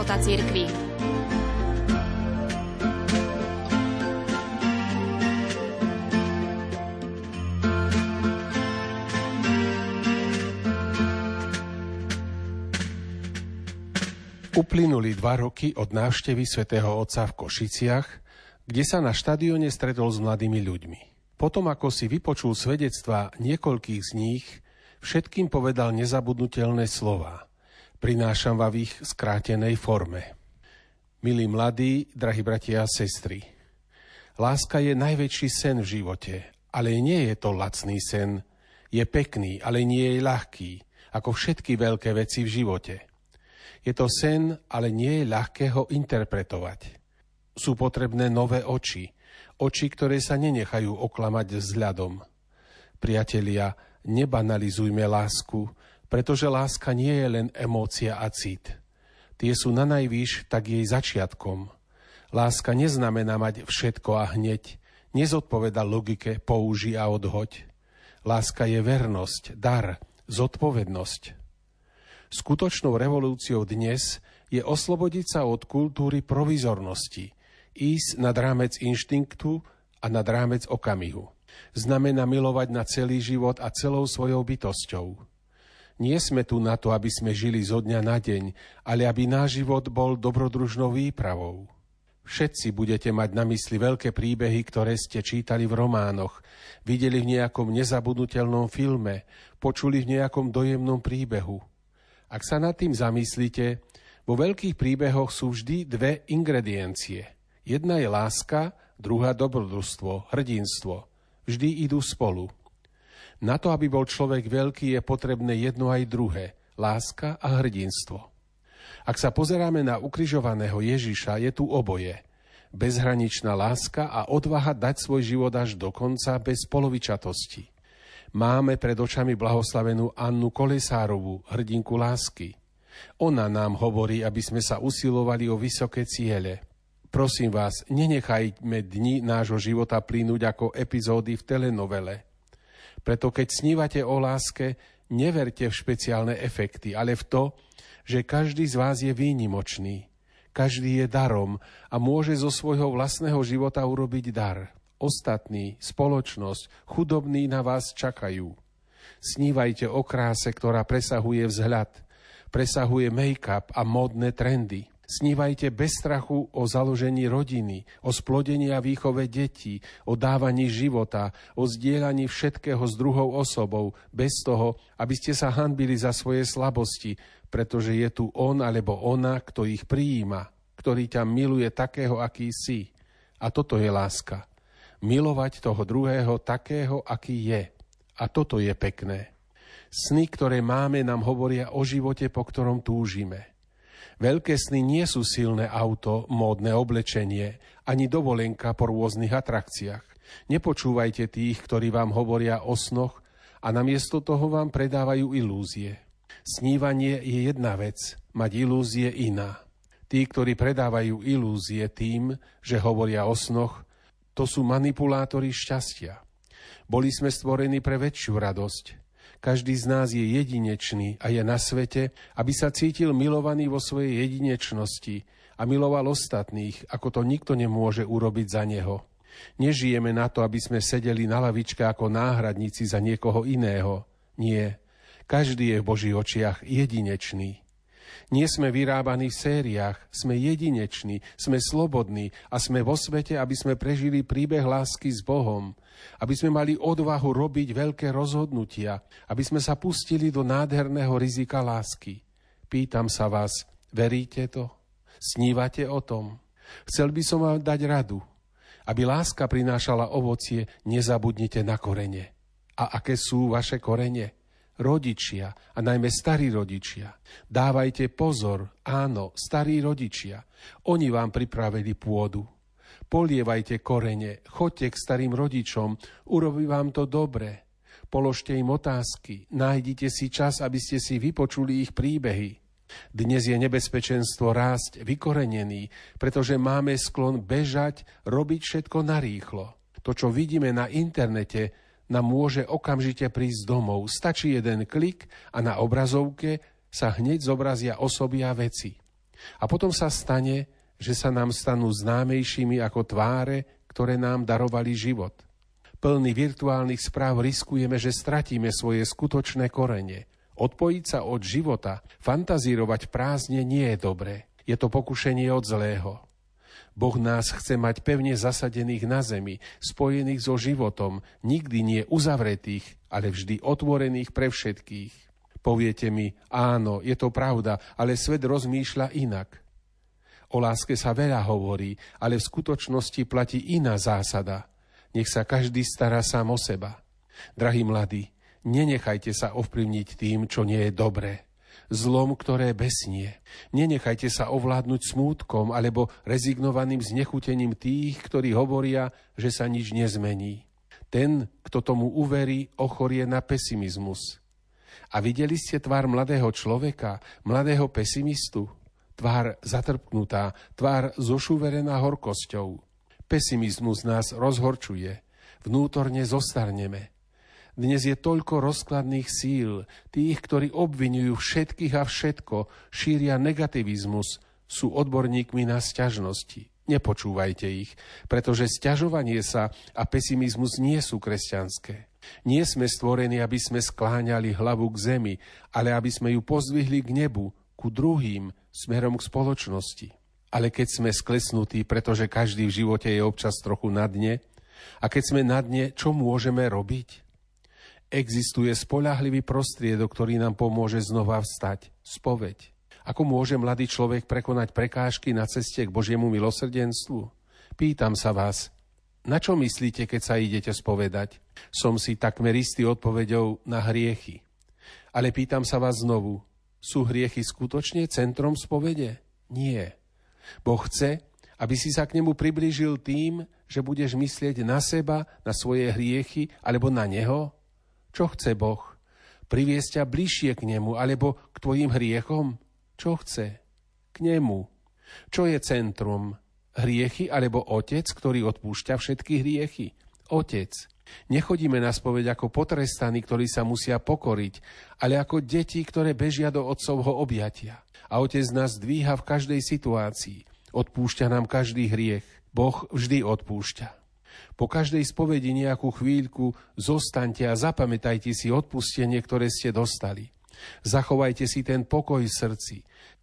života cirkvi. Uplynuli dva roky od návštevy svätého Otca v Košiciach, kde sa na štadióne stretol s mladými ľuďmi. Potom, ako si vypočul svedectva niekoľkých z nich, všetkým povedal nezabudnutelné slova. Prinášam vám ich v skrátenej forme. Milí mladí, drahí bratia a sestry, láska je najväčší sen v živote, ale nie je to lacný sen. Je pekný, ale nie je ľahký, ako všetky veľké veci v živote – je to sen, ale nie je ľahké ho interpretovať. Sú potrebné nové oči, oči, ktoré sa nenechajú oklamať vzhľadom. Priatelia, nebanalizujme lásku, pretože láska nie je len emócia a cit. Tie sú na najvýš tak jej začiatkom. Láska neznamená mať všetko a hneď, nezodpoveda logike použi a odhoď. Láska je vernosť, dar, zodpovednosť. Skutočnou revolúciou dnes je oslobodiť sa od kultúry provizornosti, ísť nad rámec inštinktu a nad rámec okamihu. Znamená milovať na celý život a celou svojou bytosťou. Nie sme tu na to, aby sme žili zo dňa na deň, ale aby náš život bol dobrodružnou výpravou. Všetci budete mať na mysli veľké príbehy, ktoré ste čítali v románoch, videli v nejakom nezabudnutelnom filme, počuli v nejakom dojemnom príbehu – ak sa nad tým zamyslíte, vo veľkých príbehoch sú vždy dve ingrediencie. Jedna je láska, druhá dobrodružstvo, hrdinstvo. Vždy idú spolu. Na to, aby bol človek veľký, je potrebné jedno aj druhé. Láska a hrdinstvo. Ak sa pozeráme na ukrižovaného Ježiša, je tu oboje. Bezhraničná láska a odvaha dať svoj život až do konca bez polovičatosti máme pred očami blahoslavenú Annu Kolesárovú, hrdinku lásky. Ona nám hovorí, aby sme sa usilovali o vysoké ciele. Prosím vás, nenechajme dni nášho života plínuť ako epizódy v telenovele. Preto keď snívate o láske, neverte v špeciálne efekty, ale v to, že každý z vás je výnimočný. Každý je darom a môže zo svojho vlastného života urobiť dar ostatní, spoločnosť, chudobní na vás čakajú. Snívajte o kráse, ktorá presahuje vzhľad, presahuje make-up a módne trendy. Snívajte bez strachu o založení rodiny, o splodení a výchove detí, o dávaní života, o zdieľaní všetkého s druhou osobou, bez toho, aby ste sa hanbili za svoje slabosti, pretože je tu on alebo ona, kto ich prijíma, ktorý ťa miluje takého, aký si. A toto je láska milovať toho druhého takého, aký je. A toto je pekné. Sny, ktoré máme, nám hovoria o živote, po ktorom túžime. Veľké sny nie sú silné auto, módne oblečenie, ani dovolenka po rôznych atrakciách. Nepočúvajte tých, ktorí vám hovoria o snoch a namiesto toho vám predávajú ilúzie. Snívanie je jedna vec, mať ilúzie iná. Tí, ktorí predávajú ilúzie tým, že hovoria o snoch, to sú manipulátori šťastia. Boli sme stvorení pre väčšiu radosť. Každý z nás je jedinečný a je na svete, aby sa cítil milovaný vo svojej jedinečnosti a miloval ostatných, ako to nikto nemôže urobiť za neho. Nežijeme na to, aby sme sedeli na lavičke ako náhradníci za niekoho iného. Nie. Každý je v Božích očiach jedinečný. Nie sme vyrábaní v sériách, sme jedineční, sme slobodní a sme vo svete, aby sme prežili príbeh lásky s Bohom, aby sme mali odvahu robiť veľké rozhodnutia, aby sme sa pustili do nádherného rizika lásky. Pýtam sa vás, veríte to? Snívate o tom? Chcel by som vám dať radu. Aby láska prinášala ovocie, nezabudnite na korene. A aké sú vaše korene? Rodičia a najmä starí rodičia. Dávajte pozor, áno, starí rodičia. Oni vám pripravili pôdu. Polievajte korene, choďte k starým rodičom, urobí vám to dobre. Položte im otázky, nájdite si čas, aby ste si vypočuli ich príbehy. Dnes je nebezpečenstvo rásť vykorenený, pretože máme sklon bežať, robiť všetko narýchlo. To, čo vidíme na internete, nám môže okamžite prísť domov. Stačí jeden klik a na obrazovke sa hneď zobrazia osoby a veci. A potom sa stane, že sa nám stanú známejšími ako tváre, ktoré nám darovali život. Plný virtuálnych správ riskujeme, že stratíme svoje skutočné korene. Odpojiť sa od života, fantazírovať prázdne nie je dobré. Je to pokušenie od zlého. Boh nás chce mať pevne zasadených na zemi, spojených so životom, nikdy nie uzavretých, ale vždy otvorených pre všetkých. Poviete mi, áno, je to pravda, ale svet rozmýšľa inak. O láske sa veľa hovorí, ale v skutočnosti platí iná zásada. Nech sa každý stará sám o seba. Drahí mladí, nenechajte sa ovplyvniť tým, čo nie je dobré zlom, ktoré besnie. Nenechajte sa ovládnuť smútkom alebo rezignovaným znechutením tých, ktorí hovoria, že sa nič nezmení. Ten, kto tomu uverí, ochorie na pesimizmus. A videli ste tvár mladého človeka, mladého pesimistu? Tvár zatrpnutá, tvár zošuverená horkosťou. Pesimizmus nás rozhorčuje. Vnútorne zostarneme. Dnes je toľko rozkladných síl, tých, ktorí obvinujú všetkých a všetko, šíria negativizmus, sú odborníkmi na sťažnosti. Nepočúvajte ich, pretože sťažovanie sa a pesimizmus nie sú kresťanské. Nie sme stvorení, aby sme skláňali hlavu k zemi, ale aby sme ju pozdvihli k nebu, ku druhým, smerom k spoločnosti. Ale keď sme sklesnutí, pretože každý v živote je občas trochu na dne, a keď sme na dne, čo môžeme robiť? Existuje spolahlivý prostriedok, ktorý nám pomôže znova vstať. Spoveď. Ako môže mladý človek prekonať prekážky na ceste k Božiemu milosrdenstvu? Pýtam sa vás, na čo myslíte, keď sa idete spovedať? Som si takmer istý odpovedou na hriechy. Ale pýtam sa vás znovu, sú hriechy skutočne centrom spovede? Nie. Boh chce, aby si sa k nemu priblížil tým, že budeš myslieť na seba, na svoje hriechy alebo na Neho? Čo chce Boh? Priviesť ťa bližšie k nemu alebo k tvojim hriechom? Čo chce? K nemu. Čo je centrum? Hriechy alebo otec, ktorý odpúšťa všetky hriechy? Otec. Nechodíme na spoveď ako potrestaní, ktorí sa musia pokoriť, ale ako deti, ktoré bežia do otcovho objatia. A otec nás dvíha v každej situácii. Odpúšťa nám každý hriech. Boh vždy odpúšťa. Po každej spovedi nejakú chvíľku zostaňte a zapamätajte si odpustenie, ktoré ste dostali. Zachovajte si ten pokoj v srdci,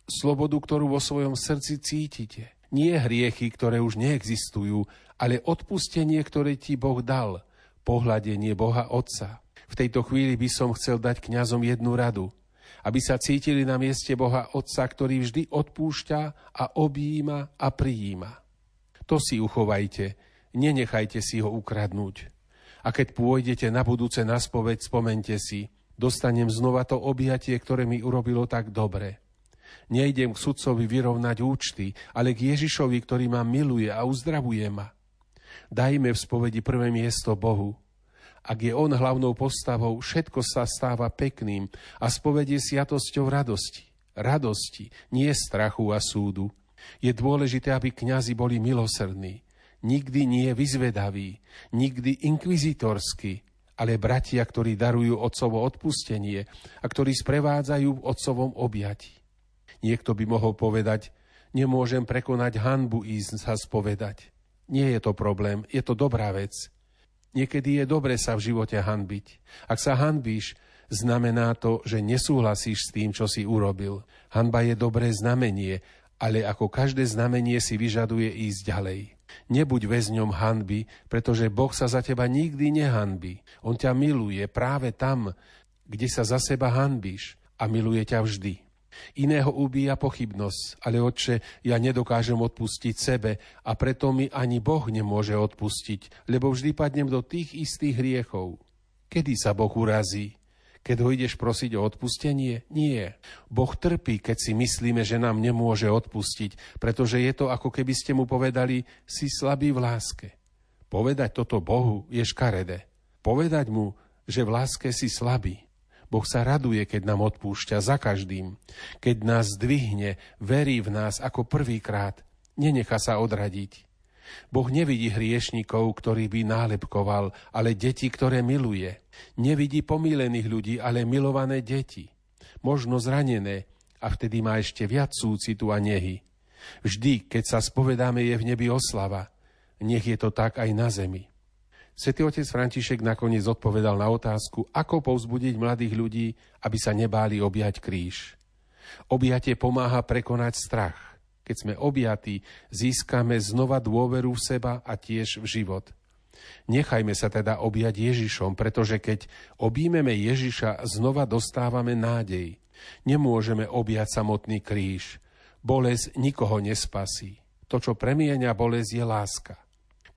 slobodu, ktorú vo svojom srdci cítite. Nie hriechy, ktoré už neexistujú, ale odpustenie, ktoré ti Boh dal, pohľadenie Boha Otca. V tejto chvíli by som chcel dať kňazom jednu radu, aby sa cítili na mieste Boha Otca, ktorý vždy odpúšťa a objíma a prijíma. To si uchovajte, nenechajte si ho ukradnúť. A keď pôjdete na budúce na spoveď, spomente si, dostanem znova to objatie, ktoré mi urobilo tak dobre. Nejdem k sudcovi vyrovnať účty, ale k Ježišovi, ktorý ma miluje a uzdravuje ma. Dajme v spovedi prvé miesto Bohu. Ak je On hlavnou postavou, všetko sa stáva pekným a spovedie sviatosťou radosti. Radosti, nie strachu a súdu. Je dôležité, aby kňazi boli milosrdní nikdy nie vyzvedaví, nikdy inkvizitorskí, ale bratia, ktorí darujú otcovo odpustenie a ktorí sprevádzajú v otcovom objati. Niekto by mohol povedať, nemôžem prekonať hanbu ísť sa spovedať. Nie je to problém, je to dobrá vec. Niekedy je dobre sa v živote hanbiť. Ak sa hanbíš, znamená to, že nesúhlasíš s tým, čo si urobil. Hanba je dobré znamenie, ale ako každé znamenie si vyžaduje ísť ďalej. Nebuď väzňom hanby, pretože Boh sa za teba nikdy nehanbí. On ťa miluje práve tam, kde sa za seba hanbíš a miluje ťa vždy. Iného ubíja pochybnosť, ale oče, ja nedokážem odpustiť sebe a preto mi ani Boh nemôže odpustiť, lebo vždy padnem do tých istých hriechov. Kedy sa Boh urazí? Keď ho ideš prosiť o odpustenie? Nie. Boh trpí, keď si myslíme, že nám nemôže odpustiť, pretože je to ako keby ste mu povedali, si slabý v láske. Povedať toto Bohu je škaredé. Povedať mu, že v láske si slabý. Boh sa raduje, keď nám odpúšťa za každým. Keď nás zdvihne, verí v nás ako prvýkrát. Nenecha sa odradiť. Boh nevidí hriešnikov, ktorý by nálepkoval, ale deti, ktoré miluje. Nevidí pomílených ľudí, ale milované deti. Možno zranené, a vtedy má ešte viac súcitu a nehy. Vždy, keď sa spovedáme, je v nebi oslava. Nech je to tak aj na zemi. Svetý otec František nakoniec odpovedal na otázku, ako povzbudiť mladých ľudí, aby sa nebáli objať kríž. Objatie pomáha prekonať strach. Keď sme objatí, získame znova dôveru v seba a tiež v život. Nechajme sa teda objať Ježišom, pretože keď objímeme Ježiša, znova dostávame nádej. Nemôžeme objať samotný kríž. Bolesť nikoho nespasí. To, čo premieňa bolesť, je láska.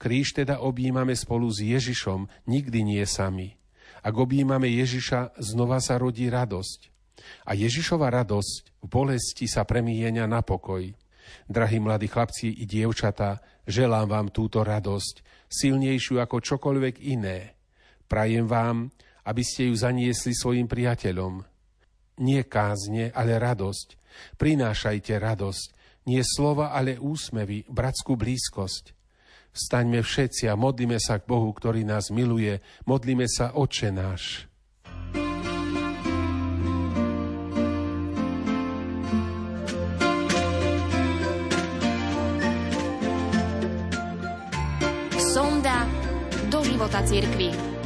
Kríž teda objímame spolu s Ježišom, nikdy nie sami. Ak objímame Ježiša, znova sa rodí radosť. A Ježišova radosť v bolesti sa premieňa na pokoj. Drahí mladí chlapci i dievčatá, želám vám túto radosť, silnejšiu ako čokoľvek iné. Prajem vám, aby ste ju zaniesli svojim priateľom. Nie kázne, ale radosť. Prinášajte radosť. Nie slova, ale úsmevy, bratskú blízkosť. Vstaňme všetci a modlíme sa k Bohu, ktorý nás miluje. Modlíme sa, Oče náš. Života církvy.